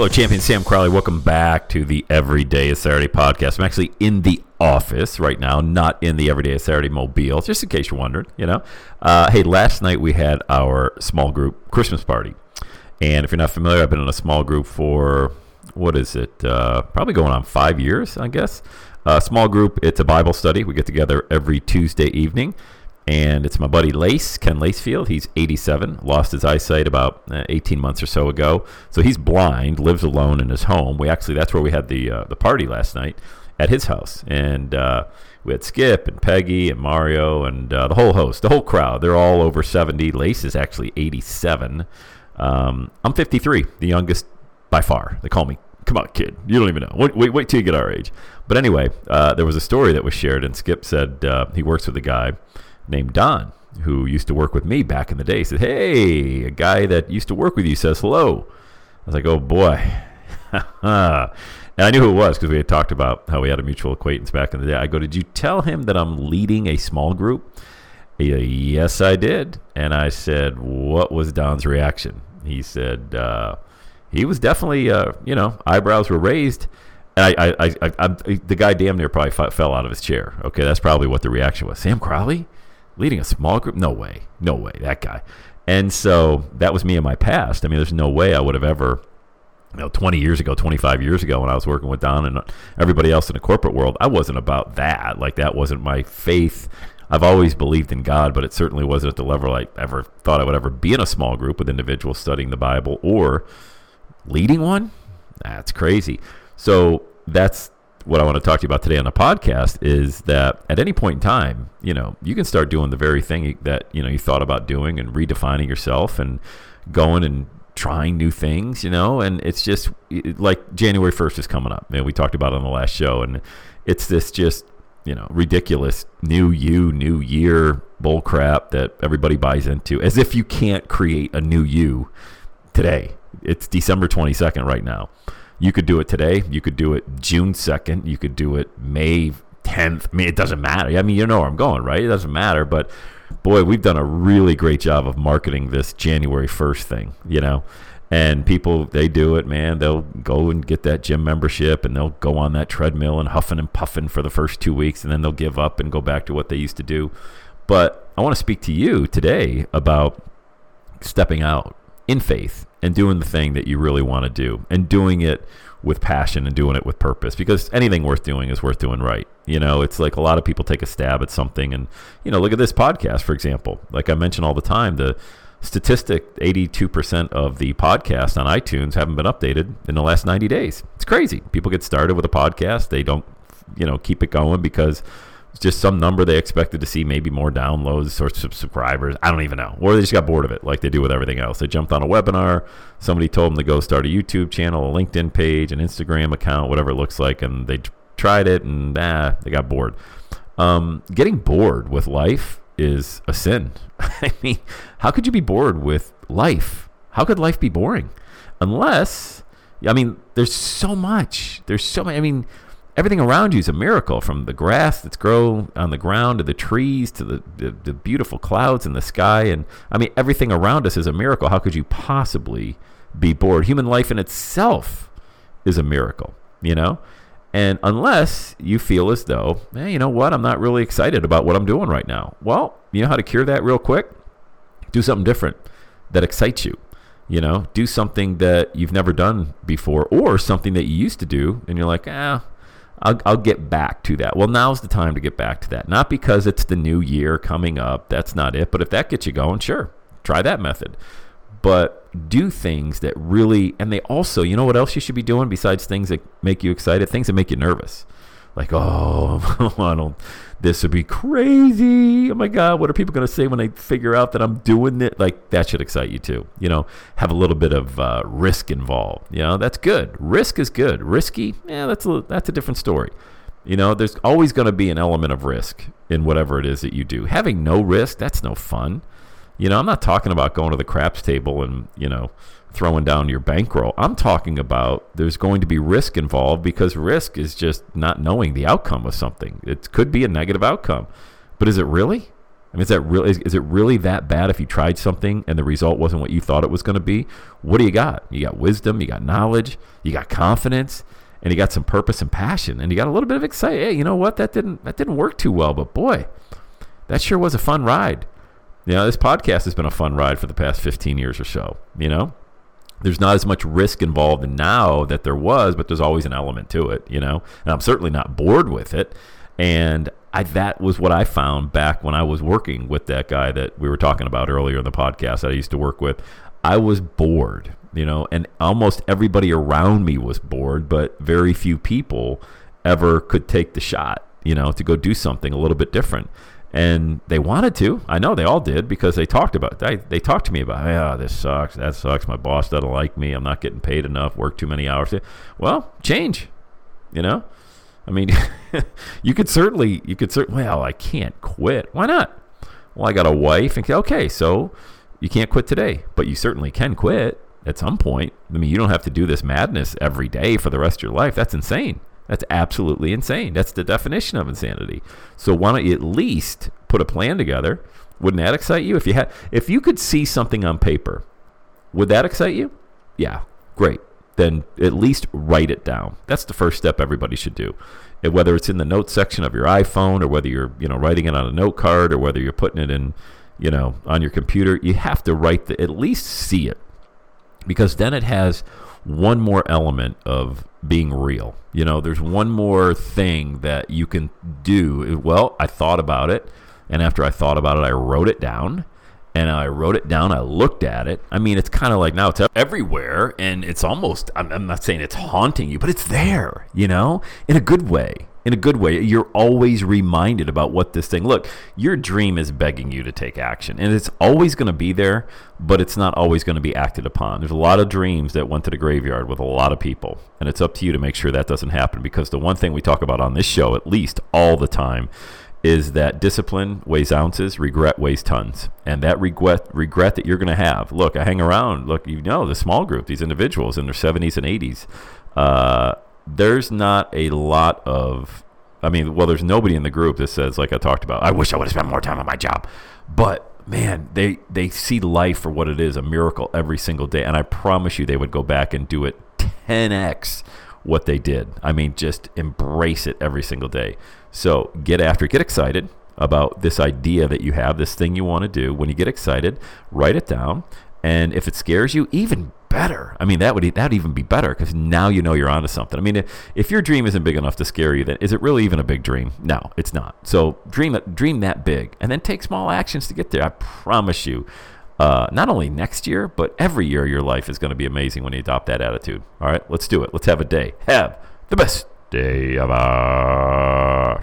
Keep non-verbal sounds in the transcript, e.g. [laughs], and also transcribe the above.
Hello, champion Sam Crawley. Welcome back to the Everyday is Saturday podcast. I'm actually in the office right now, not in the Everyday is Saturday mobile, just in case you're wondering. You know, uh, hey, last night we had our small group Christmas party, and if you're not familiar, I've been in a small group for what is it? Uh, probably going on five years, I guess. Uh, small group. It's a Bible study. We get together every Tuesday evening and it's my buddy Lace, Ken Lacefield. He's 87, lost his eyesight about uh, 18 months or so ago. So he's blind, lives alone in his home. We actually, that's where we had the uh, the party last night at his house, and uh, we had Skip and Peggy and Mario and uh, the whole host, the whole crowd. They're all over 70. Lace is actually 87. Um, I'm 53, the youngest by far. They call me come on, kid. You don't even know. Wait, wait, wait till you get our age. But anyway, uh, there was a story that was shared, and Skip said uh, he works with a guy named Don who used to work with me back in the day. Said, "Hey, a guy that used to work with you says hello." I was like, "Oh boy." [laughs] and I knew who it was because we had talked about how we had a mutual acquaintance back in the day. I go, Did you tell him that I'm leading a small group? He, yes, I did. And I said, What was Don's reaction? He said, uh, He was definitely, uh, you know, eyebrows were raised. And I, I, I, I, the guy damn near probably fell out of his chair. Okay, that's probably what the reaction was. Sam Crawley leading a small group? No way. No way. That guy. And so that was me in my past. I mean, there's no way I would have ever you know, 20 years ago, 25 years ago, when I was working with Don and everybody else in the corporate world, I wasn't about that. Like, that wasn't my faith. I've always believed in God, but it certainly wasn't at the level I ever thought I would ever be in a small group with individuals studying the Bible or leading one. That's crazy. So, that's what I want to talk to you about today on the podcast is that at any point in time, you know, you can start doing the very thing that, you know, you thought about doing and redefining yourself and going and trying new things, you know, and it's just like January 1st is coming up. And we talked about on the last show and it's this just, you know, ridiculous new you, new year bull crap that everybody buys into as if you can't create a new you today. It's December 22nd right now. You could do it today. You could do it June 2nd. You could do it May 10th. I mean, it doesn't matter. I mean, you know where I'm going, right? It doesn't matter. But boy, we've done a really great job of marketing this January 1st thing, you know? And people, they do it, man. They'll go and get that gym membership and they'll go on that treadmill and huffing and puffing for the first two weeks and then they'll give up and go back to what they used to do. But I want to speak to you today about stepping out in faith and doing the thing that you really want to do and doing it with passion and doing it with purpose because anything worth doing is worth doing right. You know, it's like a lot of people take a stab at something and, you know, look at this podcast, for example. Like I mention all the time, the statistic 82% of the podcasts on iTunes haven't been updated in the last 90 days. It's crazy. People get started with a podcast, they don't, you know, keep it going because just some number they expected to see maybe more downloads or subscribers. I don't even know. Or they just got bored of it like they do with everything else. They jumped on a webinar. Somebody told them to go start a YouTube channel, a LinkedIn page, an Instagram account, whatever it looks like. And they tried it and ah, they got bored. Um, getting bored with life is a sin. [laughs] I mean, how could you be bored with life? How could life be boring? Unless, I mean, there's so much. There's so many. I mean, everything around you is a miracle from the grass that's grow on the ground to the trees to the, the, the, beautiful clouds in the sky. And i mean everything around us is a miracle. How could you possibly be bored? Human life in itself is a miracle you know? And unless you feel as though hey, you know what? I'm not really excited about what i'm doing right now. Well you know how to cure that real quick? Do something different that excites you you know? Do something that you've never done before or something that you used to do and you're like ah I'll, I'll get back to that. Well, now's the time to get back to that. Not because it's the new year coming up. That's not it. But if that gets you going, sure, try that method. But do things that really, and they also, you know what else you should be doing besides things that make you excited? Things that make you nervous. Like, oh, [laughs] I don't, this would be crazy. Oh my God, what are people going to say when they figure out that I'm doing it? Like, that should excite you too. You know, have a little bit of uh, risk involved. You know, that's good. Risk is good. Risky, yeah, that's a, that's a different story. You know, there's always going to be an element of risk in whatever it is that you do. Having no risk, that's no fun. You know, I'm not talking about going to the craps table and, you know, throwing down your bankroll. I'm talking about there's going to be risk involved because risk is just not knowing the outcome of something. It could be a negative outcome, but is it really? I mean, is that really is, is it really that bad if you tried something and the result wasn't what you thought it was going to be? What do you got? You got wisdom, you got knowledge, you got confidence, and you got some purpose and passion, and you got a little bit of excitement. Hey, you know what? That didn't that didn't work too well, but boy, that sure was a fun ride. You know, this podcast has been a fun ride for the past 15 years or so. You know, there's not as much risk involved now that there was, but there's always an element to it, you know. And I'm certainly not bored with it. And I, that was what I found back when I was working with that guy that we were talking about earlier in the podcast that I used to work with. I was bored, you know, and almost everybody around me was bored, but very few people ever could take the shot, you know, to go do something a little bit different and they wanted to. I know they all did because they talked about they they talked to me about yeah this sucks that sucks my boss doesn't like me I'm not getting paid enough work too many hours. Well, change, you know. I mean, [laughs] you could certainly you could certainly well I can't quit. Why not? Well, I got a wife and okay, so you can't quit today, but you certainly can quit at some point. I mean, you don't have to do this madness every day for the rest of your life. That's insane. That's absolutely insane. That's the definition of insanity. So why don't you at least put a plan together? Wouldn't that excite you if you had if you could see something on paper? Would that excite you? Yeah, great. Then at least write it down. That's the first step everybody should do. And whether it's in the notes section of your iPhone or whether you're, you know, writing it on a note card or whether you're putting it in, you know, on your computer, you have to write the at least see it. Because then it has one more element of being real. You know, there's one more thing that you can do. Well, I thought about it, and after I thought about it, I wrote it down. And I wrote it down. I looked at it. I mean, it's kind of like now it's everywhere, and it's almost, I'm, I'm not saying it's haunting you, but it's there, you know, in a good way in a good way. You're always reminded about what this thing. Look, your dream is begging you to take action, and it's always going to be there, but it's not always going to be acted upon. There's a lot of dreams that went to the graveyard with a lot of people, and it's up to you to make sure that doesn't happen. Because the one thing we talk about on this show, at least all the time, is that discipline weighs ounces, regret weighs tons, and that regret regret that you're going to have. Look, I hang around. Look, you know, the small group, these individuals in their 70s and 80s. Uh, there's not a lot of I mean, well, there's nobody in the group that says, like I talked about, I wish I would have spent more time on my job. But man, they they see life for what it is, a miracle every single day. And I promise you they would go back and do it 10x what they did. I mean, just embrace it every single day. So get after it, get excited about this idea that you have, this thing you want to do. When you get excited, write it down. And if it scares you, even better. I mean, that would that'd even be better because now you know you're onto something. I mean, if, if your dream isn't big enough to scare you, then is it really even a big dream? No, it's not. So dream dream that big, and then take small actions to get there. I promise you. Uh, not only next year, but every year your life is going to be amazing when you adopt that attitude. All right, let's do it. Let's have a day. Have the best day ever.